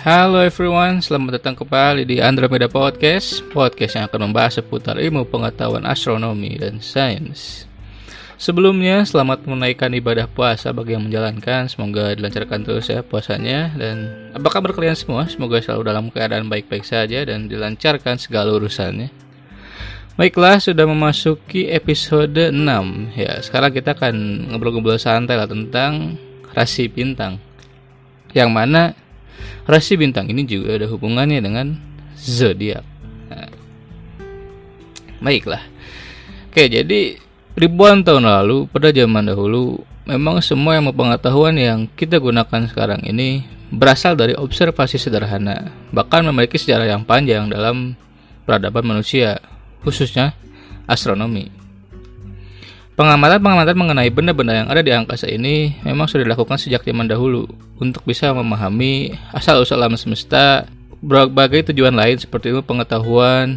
Halo everyone, selamat datang kembali di Andromeda Podcast Podcast yang akan membahas seputar ilmu pengetahuan astronomi dan sains. Sebelumnya, selamat menaikkan ibadah puasa bagi yang menjalankan. Semoga dilancarkan terus ya puasanya. Dan apa kabar kalian semua? Semoga selalu dalam keadaan baik-baik saja dan dilancarkan segala urusannya. Baiklah, sudah memasuki episode 6 Ya, sekarang kita akan ngobrol-ngobrol santai lah tentang rasi bintang. Yang mana Rasi bintang ini juga ada hubungannya dengan zodiak. Nah, baiklah. Oke, jadi ribuan tahun lalu pada zaman dahulu memang semua yang pengetahuan yang kita gunakan sekarang ini berasal dari observasi sederhana, bahkan memiliki sejarah yang panjang dalam peradaban manusia, khususnya astronomi. Pengamatan-pengamatan mengenai benda-benda yang ada di angkasa ini memang sudah dilakukan sejak zaman dahulu untuk bisa memahami asal-usul alam semesta, berbagai tujuan lain seperti itu pengetahuan,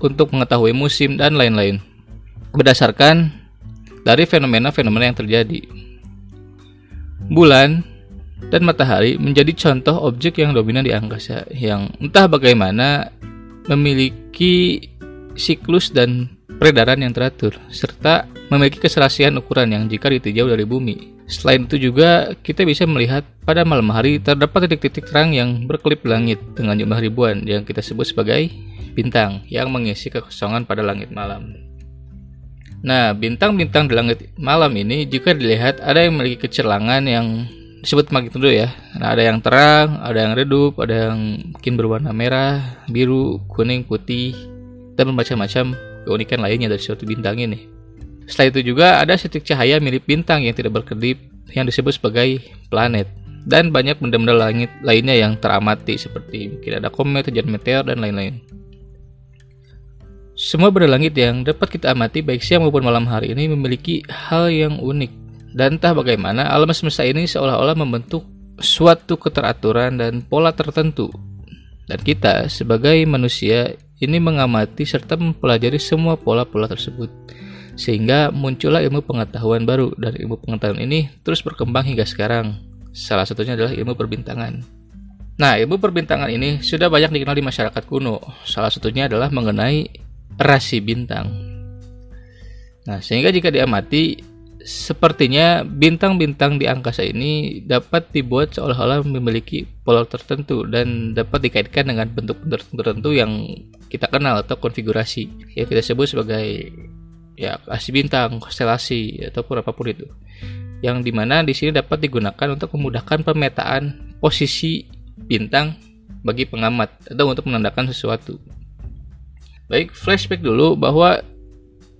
untuk mengetahui musim dan lain-lain. Berdasarkan dari fenomena-fenomena yang terjadi. Bulan dan matahari menjadi contoh objek yang dominan di angkasa yang entah bagaimana memiliki siklus dan peredaran yang teratur, serta memiliki keserasian ukuran yang jika ditinjau dari bumi. Selain itu juga, kita bisa melihat pada malam hari terdapat titik-titik terang yang berkelip langit dengan jumlah ribuan yang kita sebut sebagai bintang yang mengisi kekosongan pada langit malam. Nah, bintang-bintang di langit malam ini jika dilihat ada yang memiliki kecelangan yang disebut magnitudo ya. Nah, ada yang terang, ada yang redup, ada yang mungkin berwarna merah, biru, kuning, putih, dan macam-macam keunikan lainnya dari suatu bintang ini. Setelah itu juga ada titik cahaya mirip bintang yang tidak berkedip yang disebut sebagai planet dan banyak benda-benda langit lainnya yang teramati seperti mungkin ada komet, hujan meteor dan lain-lain. Semua benda langit yang dapat kita amati baik siang maupun malam hari ini memiliki hal yang unik dan entah bagaimana alam semesta ini seolah-olah membentuk suatu keteraturan dan pola tertentu. Dan kita sebagai manusia ini mengamati serta mempelajari semua pola-pola tersebut sehingga muncullah ilmu pengetahuan baru dan ilmu pengetahuan ini terus berkembang hingga sekarang. Salah satunya adalah ilmu perbintangan. Nah, ilmu perbintangan ini sudah banyak dikenal di masyarakat kuno. Salah satunya adalah mengenai rasi bintang. Nah, sehingga jika diamati Sepertinya bintang-bintang di angkasa ini dapat dibuat seolah-olah memiliki pola tertentu dan dapat dikaitkan dengan bentuk-bentuk tertentu yang kita kenal atau konfigurasi yang kita sebut sebagai ya rasi bintang, konstelasi ataupun apa pun itu. Yang di mana di sini dapat digunakan untuk memudahkan pemetaan posisi bintang bagi pengamat atau untuk menandakan sesuatu. Baik, flashback dulu bahwa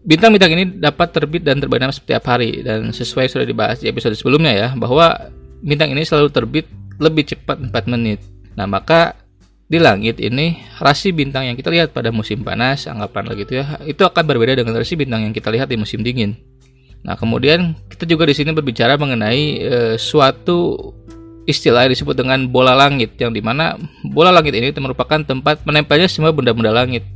Bintang-bintang ini dapat terbit dan terbenam setiap hari dan sesuai sudah dibahas di episode sebelumnya ya bahwa bintang ini selalu terbit lebih cepat 4 menit. Nah, maka di langit ini rasi bintang yang kita lihat pada musim panas, anggapanlah gitu ya, itu akan berbeda dengan rasi bintang yang kita lihat di musim dingin. Nah, kemudian kita juga di sini berbicara mengenai e, suatu istilah yang disebut dengan bola langit yang di mana bola langit ini merupakan tempat menempelnya semua benda-benda langit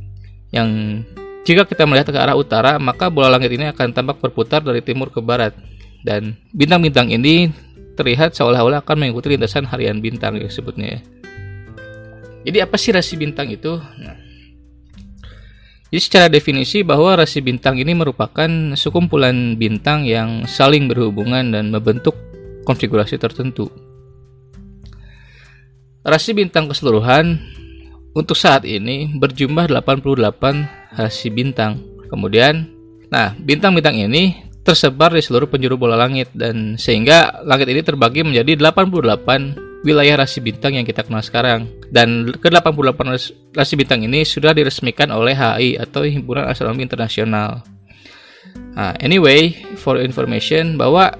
yang jika kita melihat ke arah utara, maka bola langit ini akan tampak berputar dari timur ke barat. Dan bintang-bintang ini terlihat seolah-olah akan mengikuti lintasan harian bintang ya sebutnya ya. Jadi apa sih rasi bintang itu? Nah, jadi secara definisi bahwa rasi bintang ini merupakan sekumpulan bintang yang saling berhubungan dan membentuk konfigurasi tertentu. Rasi bintang keseluruhan untuk saat ini berjumlah 88 rasi bintang. Kemudian, nah bintang-bintang ini tersebar di seluruh penjuru bola langit dan sehingga langit ini terbagi menjadi 88 wilayah rasi bintang yang kita kenal sekarang. Dan ke-88 rasi bintang ini sudah diresmikan oleh HI atau Himpunan Astronomi Internasional. Nah, anyway, for information bahwa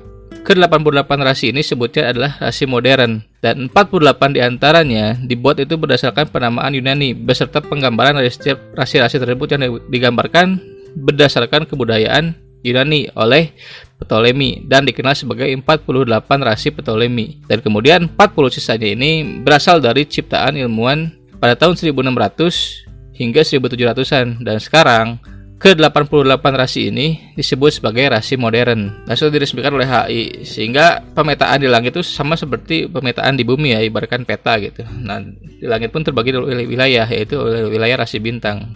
ke-88 rasi ini sebutnya adalah rasi modern dan 48 di antaranya dibuat itu berdasarkan penamaan Yunani beserta penggambaran dari setiap rasi-rasi tersebut yang digambarkan berdasarkan kebudayaan Yunani oleh Ptolemy dan dikenal sebagai 48 rasi Ptolemy. Dan kemudian 40 sisanya ini berasal dari ciptaan ilmuwan pada tahun 1600 hingga 1700-an dan sekarang ke-88 rasi ini disebut sebagai rasi modern. Dan sudah diresmikan oleh HI sehingga pemetaan di langit itu sama seperti pemetaan di bumi ya ibaratkan peta gitu. Nah di langit pun terbagi oleh wilayah yaitu oleh wilayah rasi bintang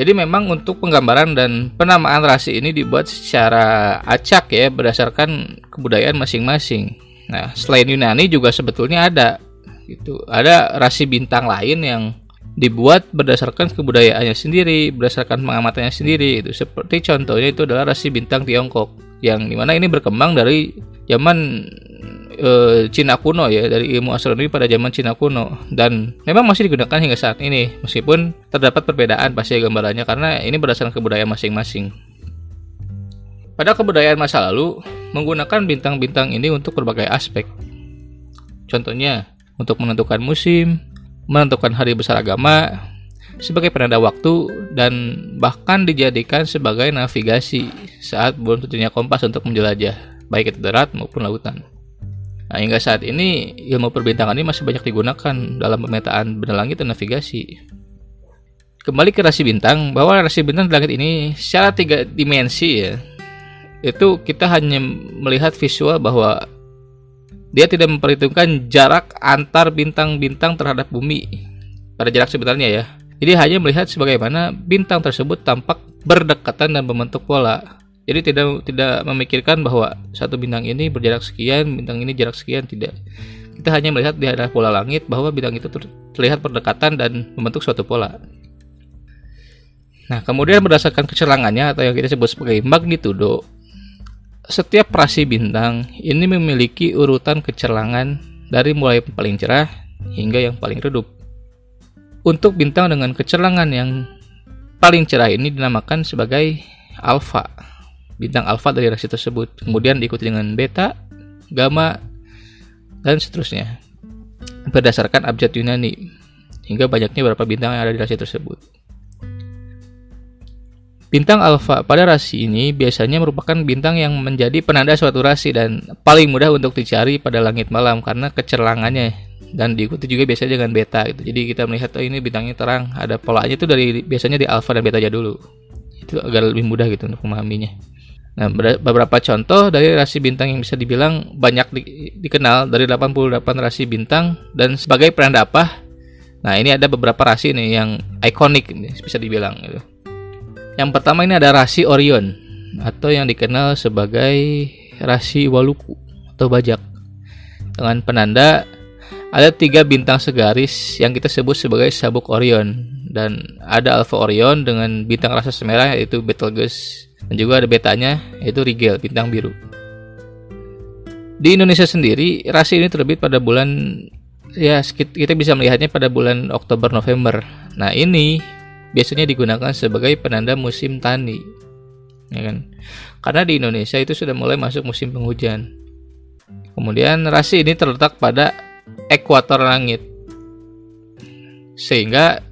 jadi memang untuk penggambaran dan penamaan rasi ini dibuat secara acak ya berdasarkan kebudayaan masing-masing nah selain Yunani juga sebetulnya ada gitu ada rasi bintang lain yang dibuat berdasarkan kebudayaannya sendiri, berdasarkan pengamatannya sendiri. Itu seperti contohnya itu adalah rasi bintang Tiongkok yang di mana ini berkembang dari zaman e, Cina kuno ya dari ilmu astronomi pada zaman Cina kuno dan memang masih digunakan hingga saat ini meskipun terdapat perbedaan pasti gambarannya karena ini berdasarkan kebudayaan masing-masing. Pada kebudayaan masa lalu menggunakan bintang-bintang ini untuk berbagai aspek. Contohnya untuk menentukan musim, menentukan hari besar agama sebagai penanda waktu dan bahkan dijadikan sebagai navigasi saat belum tentunya kompas untuk menjelajah baik itu darat maupun lautan. Nah, hingga saat ini ilmu perbintangan ini masih banyak digunakan dalam pemetaan benda langit dan navigasi. Kembali ke rasi bintang, bahwa rasi bintang di langit ini secara tiga dimensi ya, itu kita hanya melihat visual bahwa dia tidak memperhitungkan jarak antar bintang-bintang terhadap bumi pada jarak sebenarnya ya. Jadi hanya melihat sebagaimana bintang tersebut tampak berdekatan dan membentuk pola. Jadi tidak tidak memikirkan bahwa satu bintang ini berjarak sekian, bintang ini jarak sekian tidak. Kita hanya melihat di adalah pola langit bahwa bintang itu terlihat berdekatan dan membentuk suatu pola. Nah, kemudian berdasarkan kecerangannya atau yang kita sebut sebagai magnitudo, setiap rasi bintang ini memiliki urutan kecerangan dari mulai paling cerah hingga yang paling redup. Untuk bintang dengan kecerangan yang paling cerah ini dinamakan sebagai alfa. Bintang alfa dari rasi tersebut. Kemudian diikuti dengan beta, gamma, dan seterusnya. Berdasarkan abjad Yunani hingga banyaknya beberapa bintang yang ada di rasi tersebut. Bintang alfa pada rasi ini biasanya merupakan bintang yang menjadi penanda suatu rasi dan paling mudah untuk dicari pada langit malam karena kecerangannya dan diikuti juga biasanya dengan beta gitu. Jadi kita melihat oh ini bintangnya terang, ada polanya itu dari biasanya di alfa dan beta aja dulu. Itu agak lebih mudah gitu untuk memahaminya. Nah, beberapa contoh dari rasi bintang yang bisa dibilang banyak di, dikenal dari 88 rasi bintang dan sebagai penanda apa? Nah, ini ada beberapa rasi nih yang ikonik bisa dibilang gitu. Yang pertama ini ada rasi Orion atau yang dikenal sebagai rasi Waluku atau bajak dengan penanda ada tiga bintang segaris yang kita sebut sebagai sabuk Orion dan ada Alpha Orion dengan bintang rasa semerah yaitu Betelgeuse dan juga ada betanya yaitu Rigel bintang biru. Di Indonesia sendiri rasi ini terbit pada bulan ya kita bisa melihatnya pada bulan Oktober November. Nah ini biasanya digunakan sebagai penanda musim tani. Ya kan? Karena di Indonesia itu sudah mulai masuk musim penghujan. Kemudian rasi ini terletak pada ekuator langit. Sehingga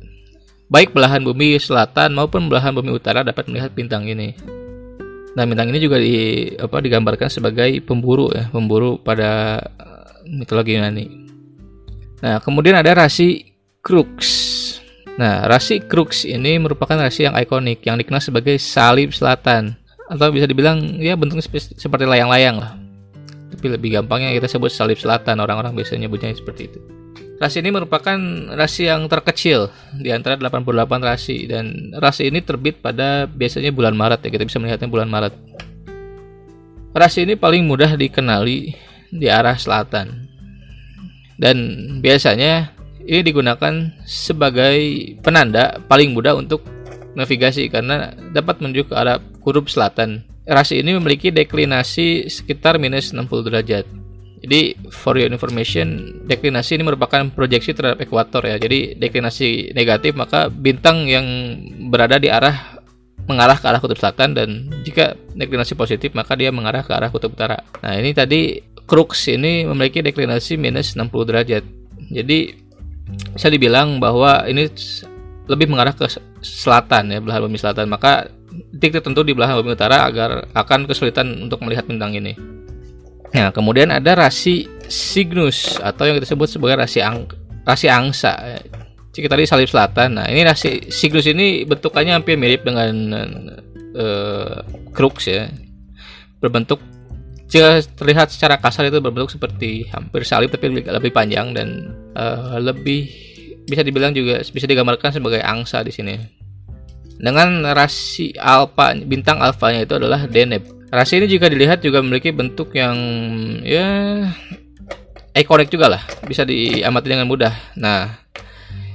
baik belahan bumi selatan maupun belahan bumi utara dapat melihat bintang ini. Nah, bintang ini juga di apa digambarkan sebagai pemburu ya, pemburu pada mitologi Yunani. Nah, kemudian ada rasi Crux Nah, rasi Crux ini merupakan rasi yang ikonik yang dikenal sebagai salib selatan atau bisa dibilang ya bentuknya seperti layang-layang lah. Tapi lebih gampangnya kita sebut salib selatan, orang-orang biasanya nyebutnya seperti itu. Rasi ini merupakan rasi yang terkecil di antara 88 rasi dan rasi ini terbit pada biasanya bulan Maret ya, kita bisa melihatnya bulan Maret. Rasi ini paling mudah dikenali di arah selatan. Dan biasanya ini digunakan sebagai penanda paling mudah untuk navigasi karena dapat menuju ke arah kutub selatan. Rasi ini memiliki deklinasi sekitar minus 60 derajat. Jadi for your information, deklinasi ini merupakan proyeksi terhadap ekuator ya. Jadi deklinasi negatif maka bintang yang berada di arah mengarah ke arah kutub selatan dan jika deklinasi positif maka dia mengarah ke arah kutub utara. Nah, ini tadi Crux ini memiliki deklinasi minus 60 derajat. Jadi bisa dibilang bahwa ini lebih mengarah ke selatan ya belahan bumi selatan maka titik tertentu di belahan bumi utara agar akan kesulitan untuk melihat bintang ini. Nah, kemudian ada rasi Cygnus atau yang kita sebut sebagai rasi ang rasi angsa. jika tadi salib selatan. Nah, ini rasi Cygnus ini bentukannya hampir mirip dengan uh, Crux ya. Berbentuk jika terlihat secara kasar itu berbentuk seperti hampir salib tapi lebih panjang dan uh, lebih bisa dibilang juga bisa digambarkan sebagai angsa di sini. Dengan rasi alfa bintang alfanya itu adalah Deneb. Rasi ini jika dilihat juga memiliki bentuk yang ya ikonik juga lah, bisa diamati dengan mudah. Nah,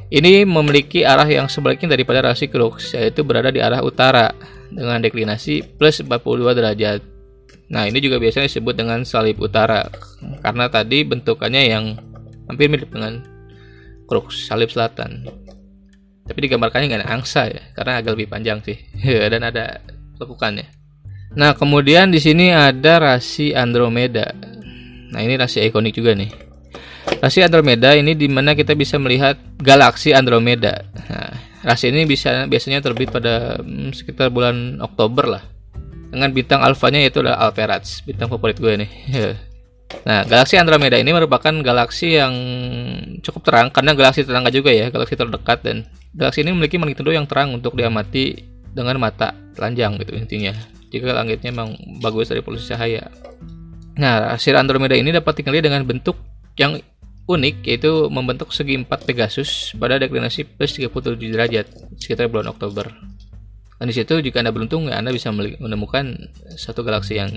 ini memiliki arah yang sebaliknya daripada rasi Crux, yaitu berada di arah utara dengan deklinasi plus 42 derajat. Nah, ini juga biasanya disebut dengan salib utara karena tadi bentukannya yang hampir mirip dengan Crux salib selatan. Tapi digambarkannya nggak ada angsa ya, karena agak lebih panjang sih dan ada lekukannya. Nah, kemudian di sini ada rasi Andromeda. Nah, ini rasi ikonik juga nih. Rasi Andromeda ini di mana kita bisa melihat galaksi Andromeda. Nah, rasi ini bisa biasanya terbit pada hmm, sekitar bulan Oktober lah dengan bintang alfanya yaitu adalah Alpheratz, bintang favorit gue nih. Nah, galaksi Andromeda ini merupakan galaksi yang cukup terang karena galaksi tetangga juga ya, galaksi terdekat dan galaksi ini memiliki magnitudo yang terang untuk diamati dengan mata telanjang gitu intinya. Jika langitnya memang bagus dari polusi cahaya. Nah, hasil Andromeda ini dapat dikenali dengan bentuk yang unik yaitu membentuk segi empat Pegasus pada deklinasi plus 37 derajat sekitar bulan Oktober. Dan di situ jika Anda beruntung Anda bisa menemukan satu galaksi yang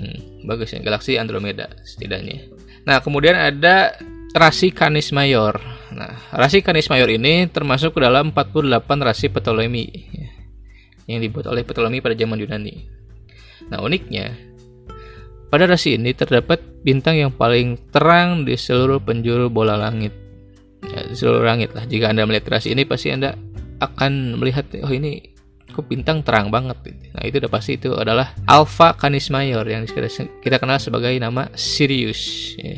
bagus ya, galaksi Andromeda setidaknya. Nah, kemudian ada rasi Canis Major. Nah, rasi Canis Major ini termasuk ke dalam 48 rasi Ptolemy ya, yang dibuat oleh Ptolemy pada zaman Yunani. Nah, uniknya pada rasi ini terdapat bintang yang paling terang di seluruh penjuru bola langit. Ya, seluruh langit lah. Jika Anda melihat rasi ini pasti Anda akan melihat oh ini kok bintang terang banget nah itu udah pasti itu adalah Alpha Canis Major yang kita kenal sebagai nama Sirius ya.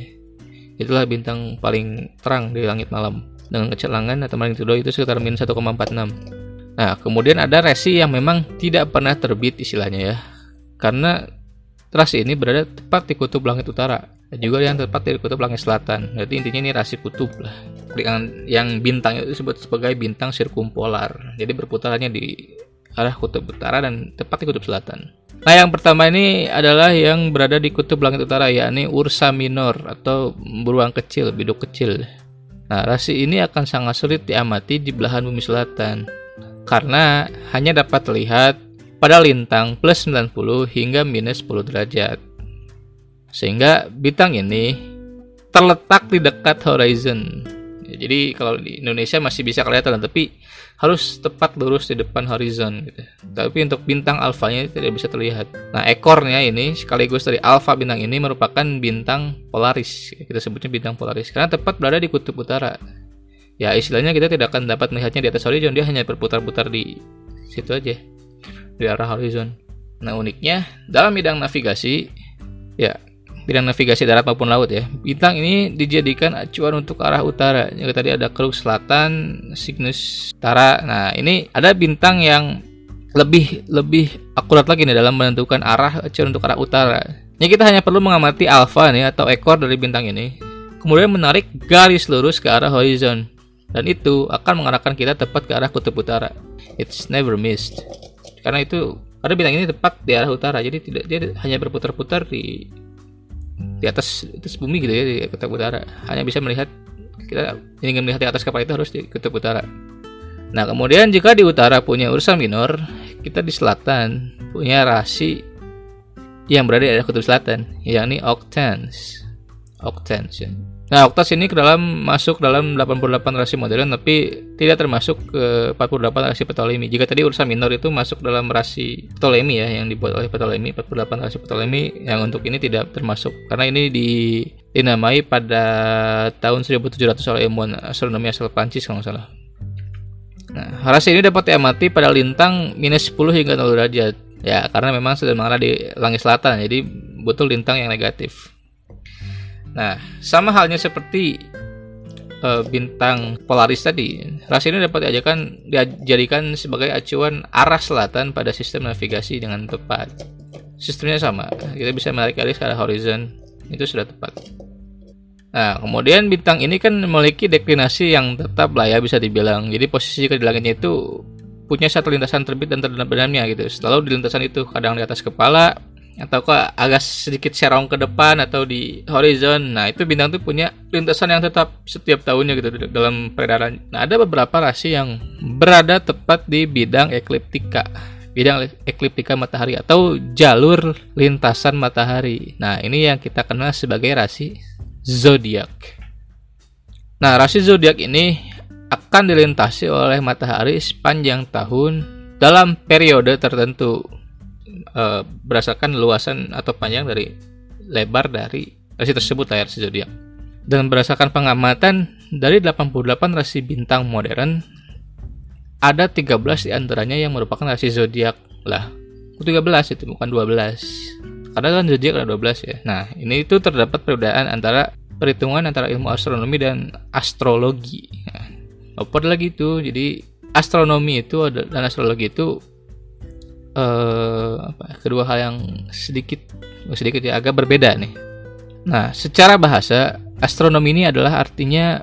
itulah bintang paling terang di langit malam dengan kecelangan atau magnitudo itu sekitar min 1,46 nah kemudian ada resi yang memang tidak pernah terbit istilahnya ya karena rasi ini berada tepat di kutub langit utara dan juga yang tepat di kutub langit selatan jadi intinya ini rasi kutub lah yang, yang bintang itu disebut sebagai bintang sirkumpolar jadi berputarnya di arah kutub utara dan tepat di kutub selatan. Nah, yang pertama ini adalah yang berada di kutub langit utara yakni Ursa Minor atau beruang kecil, biduk kecil. Nah, rasi ini akan sangat sulit diamati di belahan bumi selatan karena hanya dapat terlihat pada lintang plus 90 hingga minus 10 derajat. Sehingga bintang ini terletak di dekat horizon. Ya, jadi kalau di Indonesia masih bisa kelihatan tapi harus tepat lurus di depan horizon gitu. Tapi untuk bintang alfanya tidak bisa terlihat. Nah, ekornya ini sekaligus dari alfa bintang ini merupakan bintang Polaris. Kita sebutnya bintang Polaris karena tepat berada di kutub utara. Ya, istilahnya kita tidak akan dapat melihatnya di atas horizon, dia hanya berputar-putar di situ aja. Di arah horizon. Nah, uniknya dalam bidang navigasi ya bidang navigasi darat maupun laut ya. Bintang ini dijadikan acuan untuk arah utara. Yang tadi ada Crux Selatan, Cygnus Utara. Nah, ini ada bintang yang lebih lebih akurat lagi nih dalam menentukan arah acuan untuk arah utara. Ya kita hanya perlu mengamati alfa nih atau ekor dari bintang ini. Kemudian menarik garis lurus ke arah horizon. Dan itu akan mengarahkan kita tepat ke arah kutub utara. It's never missed. Karena itu ada bintang ini tepat di arah utara, jadi tidak dia hanya berputar-putar di di atas atas bumi gitu ya di kutub utara. Hanya bisa melihat kita ingin melihat di atas kapal itu harus di kutub utara. Nah kemudian jika di utara punya urusan minor kita di selatan punya rasi yang berada di kutub selatan yakni octans. Octans ya. Nah, oktas ini ke dalam masuk dalam 88 rasi modern tapi tidak termasuk ke 48 rasi Ptolemy. Jika tadi urusan minor itu masuk dalam rasi Ptolemy ya yang dibuat oleh Ptolemy 48 rasi Ptolemy yang untuk ini tidak termasuk karena ini di dinamai pada tahun 1700 oleh ilmuwan astronomi asal Prancis kalau nggak salah. Nah, rasi ini dapat diamati pada lintang minus 10 hingga 0 derajat. Ya, karena memang mengarah di langit selatan, jadi butuh lintang yang negatif. Nah, sama halnya seperti uh, bintang Polaris tadi, rasi ini dapat diajarkan dijadikan sebagai acuan arah selatan pada sistem navigasi dengan tepat. Sistemnya sama, kita bisa menarik garis ke arah horizon, itu sudah tepat. Nah, kemudian bintang ini kan memiliki deklinasi yang tetap lah ya bisa dibilang. Jadi posisi di langitnya itu punya satu lintasan terbit dan terbenamnya gitu. Selalu di lintasan itu kadang di atas kepala atau kok agak sedikit serong ke depan atau di horizon. Nah, itu bintang itu punya lintasan yang tetap setiap tahunnya gitu dalam peredaran. Nah, ada beberapa rasi yang berada tepat di bidang ekliptika. Bidang ekliptika matahari atau jalur lintasan matahari. Nah, ini yang kita kenal sebagai rasi zodiak. Nah, rasi zodiak ini akan dilintasi oleh matahari sepanjang tahun dalam periode tertentu e, berdasarkan luasan atau panjang dari lebar dari rasi tersebut layar rasi zodiak. Dan berdasarkan pengamatan dari 88 rasi bintang modern ada 13 di antaranya yang merupakan rasi zodiak lah. 13 itu bukan 12 karena kan zodiak ada 12 ya. Nah, ini itu terdapat perbedaan antara perhitungan antara ilmu astronomi dan astrologi. Nah, apa lagi itu? Jadi astronomi itu dan astrologi itu eh, apa, kedua hal yang sedikit sedikit ya agak berbeda nih. Nah, secara bahasa astronomi ini adalah artinya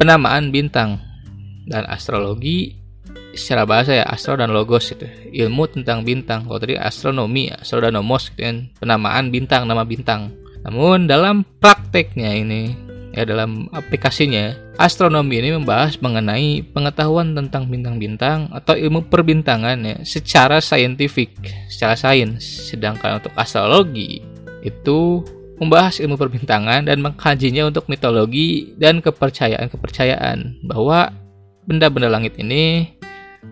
penamaan bintang. Dan astrologi secara bahasa ya astro dan logos itu ilmu tentang bintang. Kalau tadi astronomi astro dan nomos gitu kan penamaan bintang nama bintang. Namun dalam prakteknya ini ya dalam aplikasinya astronomi ini membahas mengenai pengetahuan tentang bintang-bintang atau ilmu perbintangan ya secara saintifik secara sains sedangkan untuk astrologi itu membahas ilmu perbintangan dan mengkajinya untuk mitologi dan kepercayaan-kepercayaan bahwa benda-benda langit ini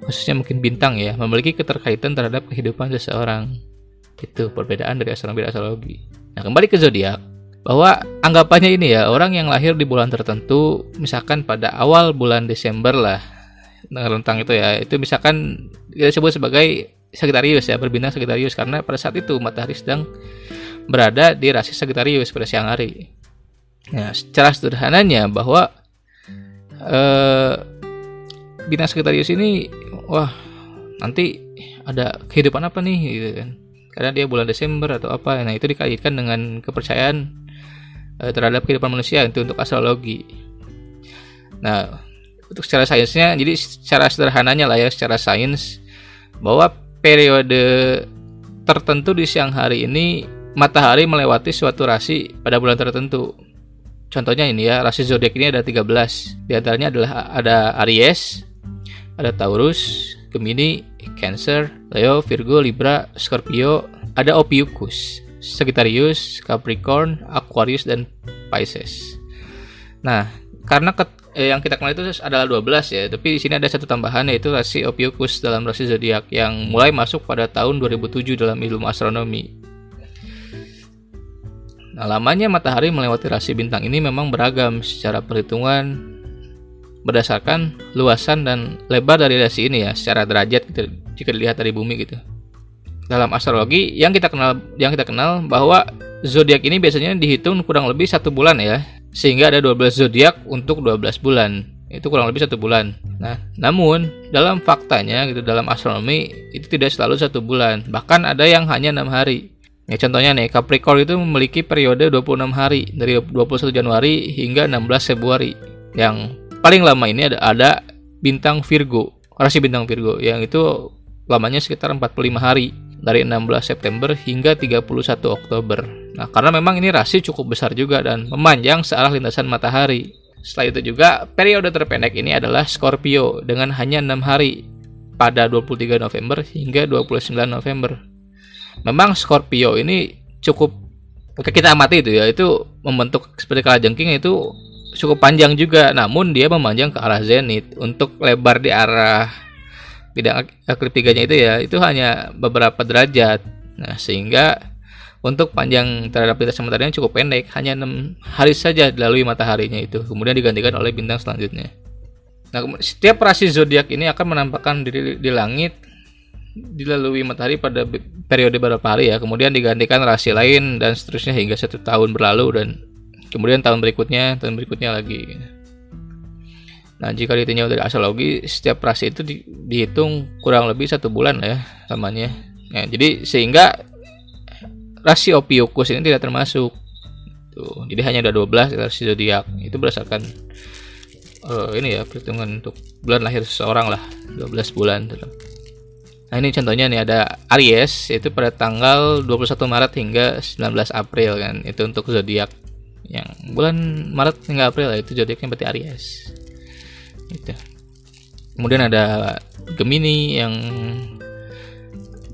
khususnya mungkin bintang ya, memiliki keterkaitan terhadap kehidupan seseorang. Itu perbedaan dari astronomi dan astrologi. Nah, kembali ke zodiak, bahwa anggapannya ini ya, orang yang lahir di bulan tertentu, misalkan pada awal bulan Desember lah, nah, rentang itu ya, itu misalkan kita sebut sebagai Sagittarius ya, berbintang Sagittarius karena pada saat itu matahari sedang berada di rasi Sagittarius pada siang hari. Nah, secara sederhananya bahwa eh, bintang Sagittarius ini wah nanti ada kehidupan apa nih gitu kan karena dia bulan Desember atau apa nah itu dikaitkan dengan kepercayaan uh, terhadap kehidupan manusia itu untuk astrologi. Nah untuk secara sainsnya jadi secara sederhananya lah ya secara sains bahwa periode tertentu di siang hari ini matahari melewati suatu rasi pada bulan tertentu. Contohnya ini ya rasi zodiak ini ada 13 di antaranya adalah ada Aries ada Taurus, Gemini, Cancer, Leo, Virgo, Libra, Scorpio, ada Ophiuchus, Sagittarius, Capricorn, Aquarius dan Pisces. Nah, karena ke, eh, yang kita kenal itu adalah 12 ya, tapi di sini ada satu tambahan yaitu rasi Ophiuchus dalam rasi zodiak yang mulai masuk pada tahun 2007 dalam ilmu astronomi. Nah, lamanya matahari melewati rasi bintang ini memang beragam secara perhitungan berdasarkan luasan dan lebar dari rasi ini ya secara derajat gitu jika dilihat dari bumi gitu. Dalam astrologi yang kita kenal yang kita kenal bahwa zodiak ini biasanya dihitung kurang lebih satu bulan ya. Sehingga ada 12 zodiak untuk 12 bulan. Itu kurang lebih satu bulan. Nah, namun dalam faktanya gitu dalam astronomi itu tidak selalu satu bulan, bahkan ada yang hanya enam hari. Ya contohnya nih Capricorn itu memiliki periode 26 hari. Dari 21 Januari hingga 16 Februari. Yang paling lama ini ada ada bintang Virgo, rasi bintang Virgo yang itu lamanya sekitar 45 hari dari 16 September hingga 31 Oktober. Nah, karena memang ini rasi cukup besar juga dan memanjang searah lintasan matahari. Setelah itu juga periode terpendek ini adalah Scorpio dengan hanya 6 hari pada 23 November hingga 29 November. Memang Scorpio ini cukup kita amati itu ya, itu membentuk seperti kalajengking itu cukup panjang juga namun dia memanjang ke arah zenit untuk lebar di arah bidang ekliptikanya itu ya itu hanya beberapa derajat. Nah sehingga untuk panjang terhadap lintasan matahari cukup pendek hanya enam hari saja dilalui mataharinya itu. Kemudian digantikan oleh bintang selanjutnya. Nah setiap rasi zodiak ini akan menampakkan diri di langit dilalui matahari pada periode beberapa hari ya. Kemudian digantikan rasi lain dan seterusnya hingga satu tahun berlalu dan kemudian tahun berikutnya tahun berikutnya lagi nah jika ditinjau dari astrologi setiap rasi itu di, dihitung kurang lebih satu bulan ya lamanya ya, jadi sehingga rasi Ophiuchus ini tidak termasuk Tuh, jadi hanya ada 12 rasi zodiak. Itu berdasarkan uh, ini ya perhitungan untuk bulan lahir seseorang lah 12 bulan. Nah ini contohnya nih ada Aries itu pada tanggal 21 Maret hingga 19 April kan itu untuk zodiak yang bulan Maret hingga April itu zodiaknya berarti Aries itu kemudian ada Gemini yang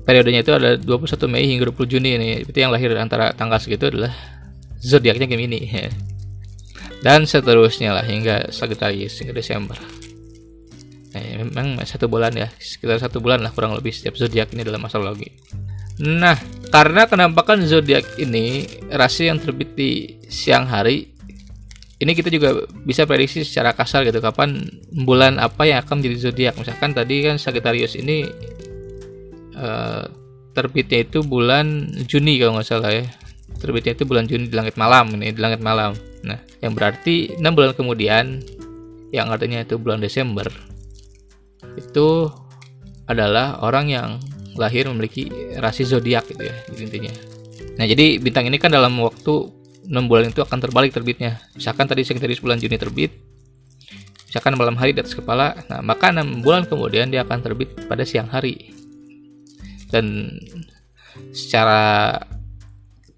periodenya itu ada 21 Mei hingga 20 Juni ini. Itu yang lahir antara tanggal segitu adalah zodiaknya Gemini. Dan seterusnya lah hingga Sagittarius hingga Desember. Nah, memang satu bulan ya sekitar satu bulan lah kurang lebih setiap zodiak ini dalam astrologi. Nah karena kenampakan zodiak ini rasi yang terbit di siang hari ini kita juga bisa prediksi secara kasar gitu kapan bulan apa yang akan menjadi zodiak. Misalkan tadi kan Sagittarius ini uh, terbitnya itu bulan Juni kalau nggak salah ya. Terbitnya itu bulan Juni di langit malam ini di langit malam. Nah yang berarti enam bulan kemudian yang artinya itu bulan Desember itu adalah orang yang lahir memiliki rasi zodiak gitu ya intinya. Nah jadi bintang ini kan dalam waktu 6 bulan itu akan terbalik terbitnya misalkan tadi sekitar bulan Juni terbit misalkan malam hari di atas kepala nah maka 6 bulan kemudian dia akan terbit pada siang hari dan secara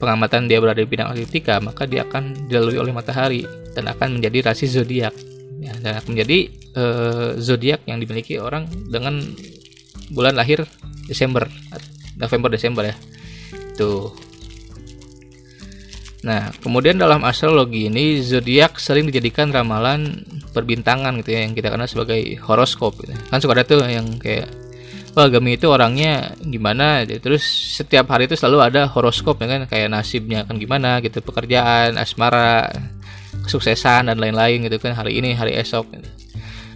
pengamatan dia berada di bidang analitika, maka dia akan dilalui oleh matahari dan akan menjadi rasi zodiak. Ya, dan akan menjadi uh, zodiak yang dimiliki orang dengan bulan lahir Desember, November Desember ya. Tuh. Nah, kemudian dalam astrologi ini zodiak sering dijadikan ramalan perbintangan gitu ya yang kita kenal sebagai horoskop gitu. Kan suka ada tuh yang kayak wah Gami itu orangnya gimana terus setiap hari itu selalu ada horoskop ya kan kayak nasibnya kan gimana gitu pekerjaan asmara kesuksesan dan lain-lain gitu kan hari ini hari esok gitu.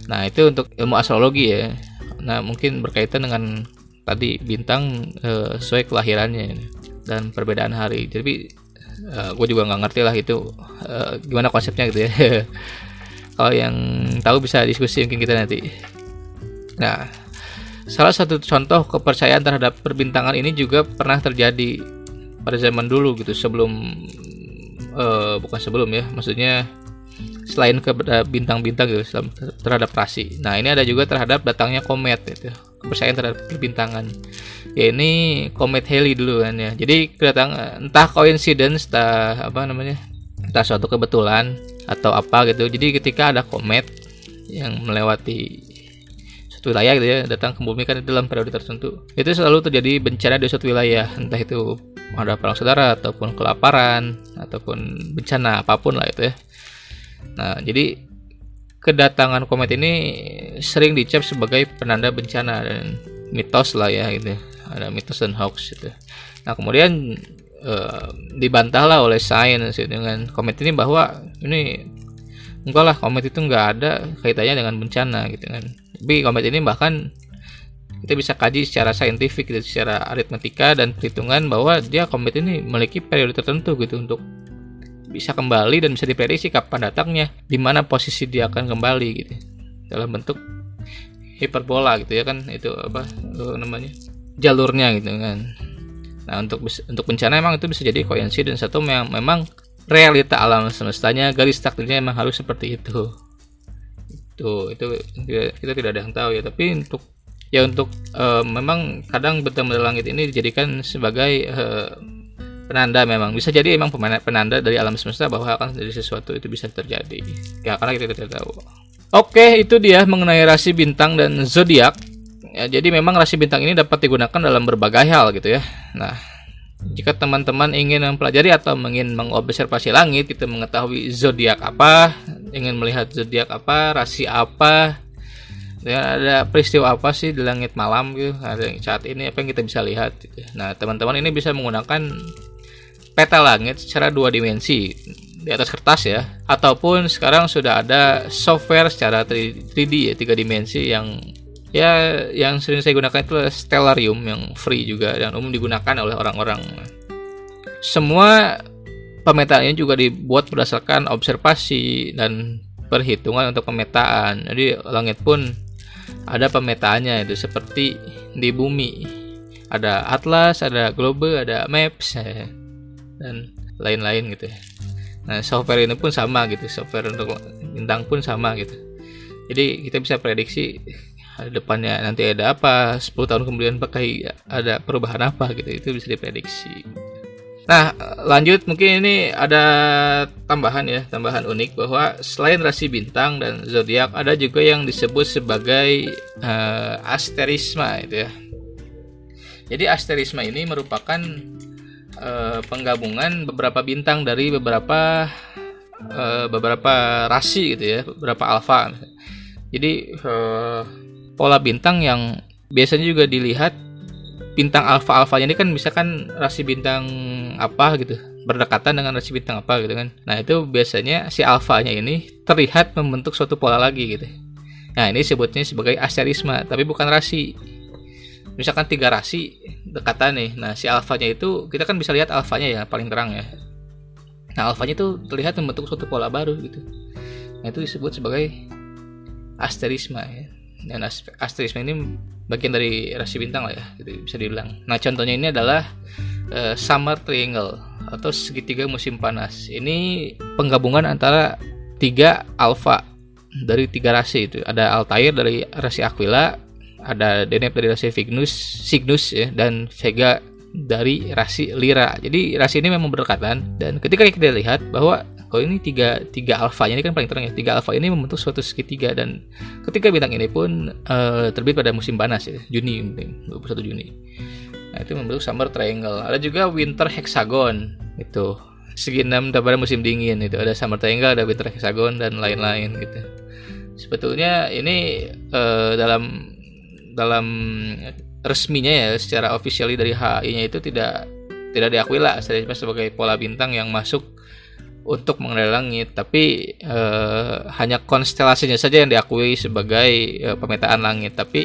nah itu untuk ilmu astrologi ya nah mungkin berkaitan dengan tadi bintang e, sesuai kelahirannya dan perbedaan hari jadi e, gue juga nggak ngerti lah itu e, gimana konsepnya gitu ya. Kalau yang tahu bisa diskusi mungkin kita nanti. Nah Salah satu contoh kepercayaan terhadap perbintangan ini juga pernah terjadi pada zaman dulu gitu sebelum uh, bukan sebelum ya maksudnya selain ke bintang-bintang gitu terhadap rasi. Nah ini ada juga terhadap datangnya komet itu kepercayaan terhadap perbintangan. Ya ini komet Halley dulu kan ya. Jadi kedatangan entah coincidence, entah apa namanya, entah suatu kebetulan atau apa gitu. Jadi ketika ada komet yang melewati suatu wilayah gitu ya datang ke bumi kan dalam periode tertentu itu selalu terjadi bencana di suatu wilayah entah itu ada perang saudara ataupun kelaparan ataupun bencana apa pun lah itu ya nah jadi kedatangan komet ini sering dicap sebagai penanda bencana dan mitos lah ya gitu. Ada mitos dan hoax gitu. Nah kemudian e, dibantahlah oleh sains gitu, dengan komet ini bahwa ini enggak lah komet itu enggak ada kaitannya dengan bencana gitu kan. Tapi komet ini bahkan kita bisa kaji secara saintifik gitu, secara aritmetika dan perhitungan bahwa dia komet ini memiliki periode tertentu gitu untuk bisa kembali dan bisa diprediksi kapan datangnya, di mana posisi dia akan kembali gitu dalam bentuk hiperbola gitu ya kan itu apa namanya jalurnya gitu kan. Nah untuk untuk bencana emang itu bisa jadi dan satu memang memang realita alam semestanya garis takdirnya emang harus seperti itu tuh itu kita tidak ada yang tahu ya tapi untuk ya untuk uh, memang kadang benda langit ini dijadikan sebagai uh, penanda memang bisa jadi memang penanda dari alam semesta bahwa akan terjadi sesuatu itu bisa terjadi ya karena kita tidak tahu oke itu dia mengenai rasi bintang dan zodiak ya, jadi memang rasi bintang ini dapat digunakan dalam berbagai hal gitu ya nah jika teman-teman ingin mempelajari atau ingin mengobservasi langit, kita mengetahui zodiak apa, ingin melihat zodiak apa, rasi apa, dan ada peristiwa apa sih di langit malam gitu, ada saat ini apa yang kita bisa lihat. Gitu. Nah, teman-teman ini bisa menggunakan peta langit secara dua dimensi di atas kertas ya, ataupun sekarang sudah ada software secara 3D ya tiga dimensi yang ya yang sering saya gunakan itu Stellarium yang free juga dan umum digunakan oleh orang-orang. Semua pemetaannya juga dibuat berdasarkan observasi dan perhitungan untuk pemetaan. Jadi langit pun ada pemetaannya itu seperti di bumi. Ada atlas ada globe ada maps ya, dan lain-lain gitu ya Nah, software ini pun sama gitu, software untuk bintang pun sama gitu. Jadi kita bisa prediksi depannya nanti ada apa, 10 tahun kemudian pakai ada perubahan apa gitu, itu bisa diprediksi. Nah, lanjut mungkin ini ada tambahan ya, tambahan unik bahwa selain rasi bintang dan zodiak ada juga yang disebut sebagai uh, asterisma itu ya. Jadi asterisma ini merupakan uh, penggabungan beberapa bintang dari beberapa uh, beberapa rasi gitu ya, beberapa alfa. Jadi uh, pola bintang yang biasanya juga dilihat bintang alfa alfanya ini kan misalkan rasi bintang apa gitu berdekatan dengan rasi bintang apa gitu kan. Nah itu biasanya si alfanya ini terlihat membentuk suatu pola lagi gitu. Nah ini sebutnya sebagai asterisma tapi bukan rasi misalkan tiga rasi dekatan nih. Nah si alfanya itu kita kan bisa lihat alfanya ya paling terang ya. Nah alfanya itu terlihat membentuk suatu pola baru gitu. Nah itu disebut sebagai asterisma ya. Dan asterisme ini bagian dari rasi bintang lah ya gitu bisa dibilang. Nah contohnya ini adalah uh, summer triangle atau segitiga musim panas. Ini penggabungan antara tiga alfa dari tiga rasi itu. Ada Altair dari rasi Aquila ada Deneb dari rasi Cygnus Cygnus ya dan Vega dari rasi Lira jadi rasi ini memang berdekatan dan ketika kita lihat bahwa kalau ini tiga tiga alfa ini kan paling terang ya tiga alfa ini membentuk suatu segitiga dan ketika bintang ini pun uh, terbit pada musim panas ya Juni mungkin 21 Juni. Nah itu membentuk summer triangle. Ada juga winter hexagon itu. Segi enam pada musim dingin itu. Ada summer triangle ada winter hexagon dan lain-lain gitu. Sebetulnya ini uh, dalam dalam resminya ya secara officially dari HI-nya itu tidak tidak diakui lah sebagai pola bintang yang masuk untuk mengenali langit, tapi uh, hanya konstelasinya saja yang diakui sebagai uh, pemetaan langit. Tapi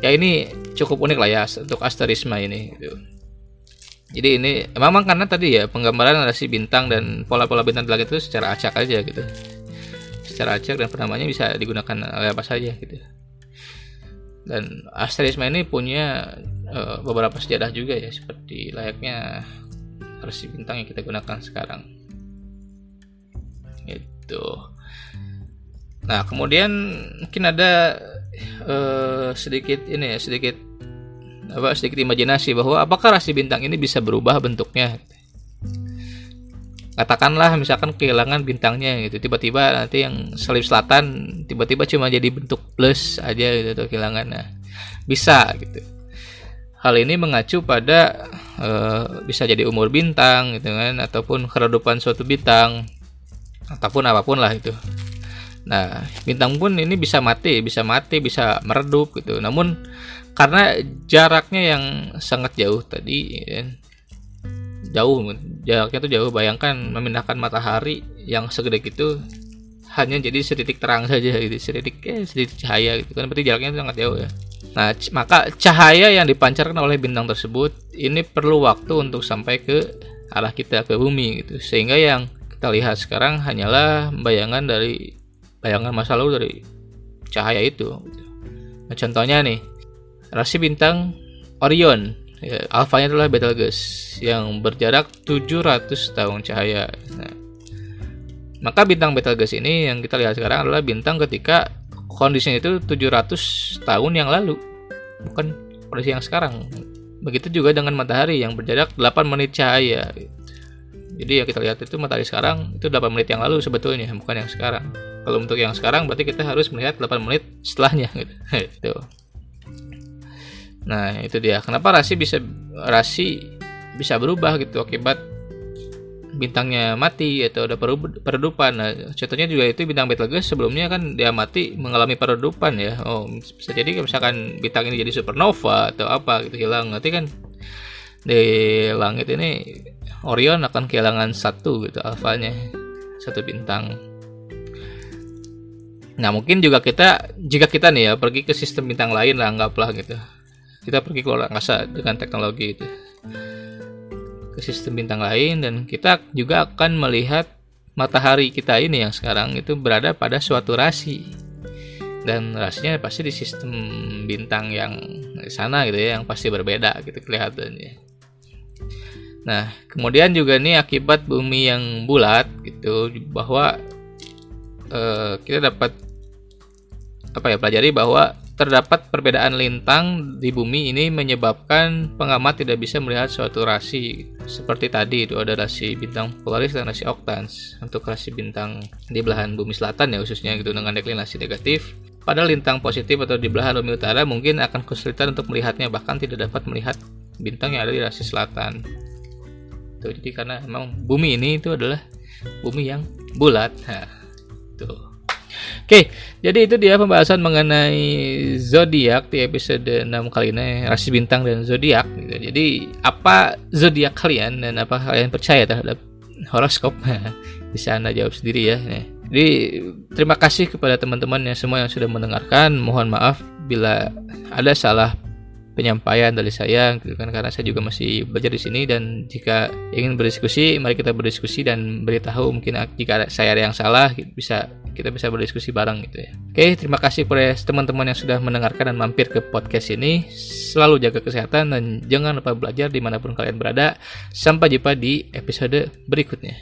ya ini cukup unik lah ya untuk asterisma ini. Gitu. Jadi ini memang karena tadi ya penggambaran narasi bintang dan pola-pola bintang di langit itu secara acak aja gitu. Secara acak dan penamanya bisa digunakan oleh apa saja gitu. Dan asterisma ini punya uh, beberapa sejarah juga ya seperti layaknya narasi bintang yang kita gunakan sekarang. Itu nah kemudian mungkin ada uh, sedikit ini ya sedikit apa sedikit imajinasi bahwa apakah rasi bintang ini bisa berubah bentuknya katakanlah misalkan kehilangan bintangnya gitu tiba-tiba nanti yang selip selatan tiba-tiba cuma jadi bentuk plus aja gitu tuh kehilangan. Nah bisa gitu. Hal ini mengacu pada uh, bisa jadi umur bintang gitu kan ataupun keredupan suatu bintang ataupun apa pun lah itu nah bintang pun ini bisa mati bisa mati bisa meredup gitu. Namun karena jaraknya yang sangat jauh tadi ya, jauh jaraknya tuh jauh. Bayangkan memindahkan matahari yang segede gitu hanya jadi setitik terang saja gitu. Setitik eh, setitik cahaya gitu kan. Berarti jaraknya sangat jauh ya. Nah maka cahaya yang dipancarkan oleh bintang tersebut ini perlu waktu untuk sampai ke arah kita ke bumi gitu. Sehingga yang kita lihat sekarang hanyalah bayangan dari bayangan masa lalu dari cahaya itu. Nah, contohnya nih, rasi bintang Orion, ya, alfanya adalah Betelgeuse yang berjarak 700 tahun cahaya. Nah, maka bintang Betelgeuse ini yang kita lihat sekarang adalah bintang ketika kondisinya itu 700 tahun yang lalu, bukan kondisi yang sekarang. Begitu juga dengan matahari yang berjarak 8 menit cahaya jadi ya kita lihat itu matahari sekarang itu 8 menit yang lalu sebetulnya bukan yang sekarang kalau untuk yang sekarang berarti kita harus melihat 8 menit setelahnya gitu itu nah itu dia kenapa rasi bisa rasi bisa berubah gitu akibat bintangnya mati atau ada peredupan. Nah, contohnya juga itu bintang Betelgeuse sebelumnya kan dia mati mengalami peredupan ya. Oh, bisa jadi misalkan bintang ini jadi supernova atau apa gitu hilang. Nanti kan di langit ini Orion akan kehilangan satu gitu alfanya satu bintang nah mungkin juga kita jika kita nih ya pergi ke sistem bintang lain lah anggaplah gitu kita pergi ke luar angkasa dengan teknologi itu. Ke sistem bintang lain dan kita juga akan melihat matahari kita ini yang sekarang itu berada pada suatu rasi. Dan rasinya pasti di sistem bintang yang sana gitu ya yang pasti berbeda gitu kelihatannya. Nah, kemudian juga nih akibat bumi yang bulat gitu bahwa uh, kita dapat apa ya pelajari bahwa terdapat perbedaan lintang di bumi ini menyebabkan pengamat tidak bisa melihat suatu rasi seperti tadi. Itu ada rasi bintang Polaris dan rasi Octans untuk rasi bintang di belahan bumi selatan ya khususnya gitu dengan deklinasi negatif. Pada lintang positif atau di belahan bumi utara mungkin akan kesulitan untuk melihatnya bahkan tidak dapat melihat bintang yang ada di rasi selatan. Tuh jadi karena emang bumi ini itu adalah bumi yang bulat. Nah, tuh Oke, jadi itu dia pembahasan mengenai zodiak di episode 6 kali ini, rasi bintang dan zodiak gitu. Jadi, apa zodiak kalian dan apa kalian percaya terhadap horoskop? Bisa Anda jawab sendiri ya. Jadi, terima kasih kepada teman-teman yang semua yang sudah mendengarkan. Mohon maaf bila ada salah penyampaian dari saya gitu kan karena saya juga masih belajar di sini dan jika ingin berdiskusi mari kita berdiskusi dan beritahu mungkin jika saya ada yang salah bisa kita bisa berdiskusi bareng gitu ya. Oke, terima kasih kepada teman-teman yang sudah mendengarkan dan mampir ke podcast ini. Selalu jaga kesehatan dan jangan lupa belajar di mana pun kalian berada. Sampai jumpa di episode berikutnya.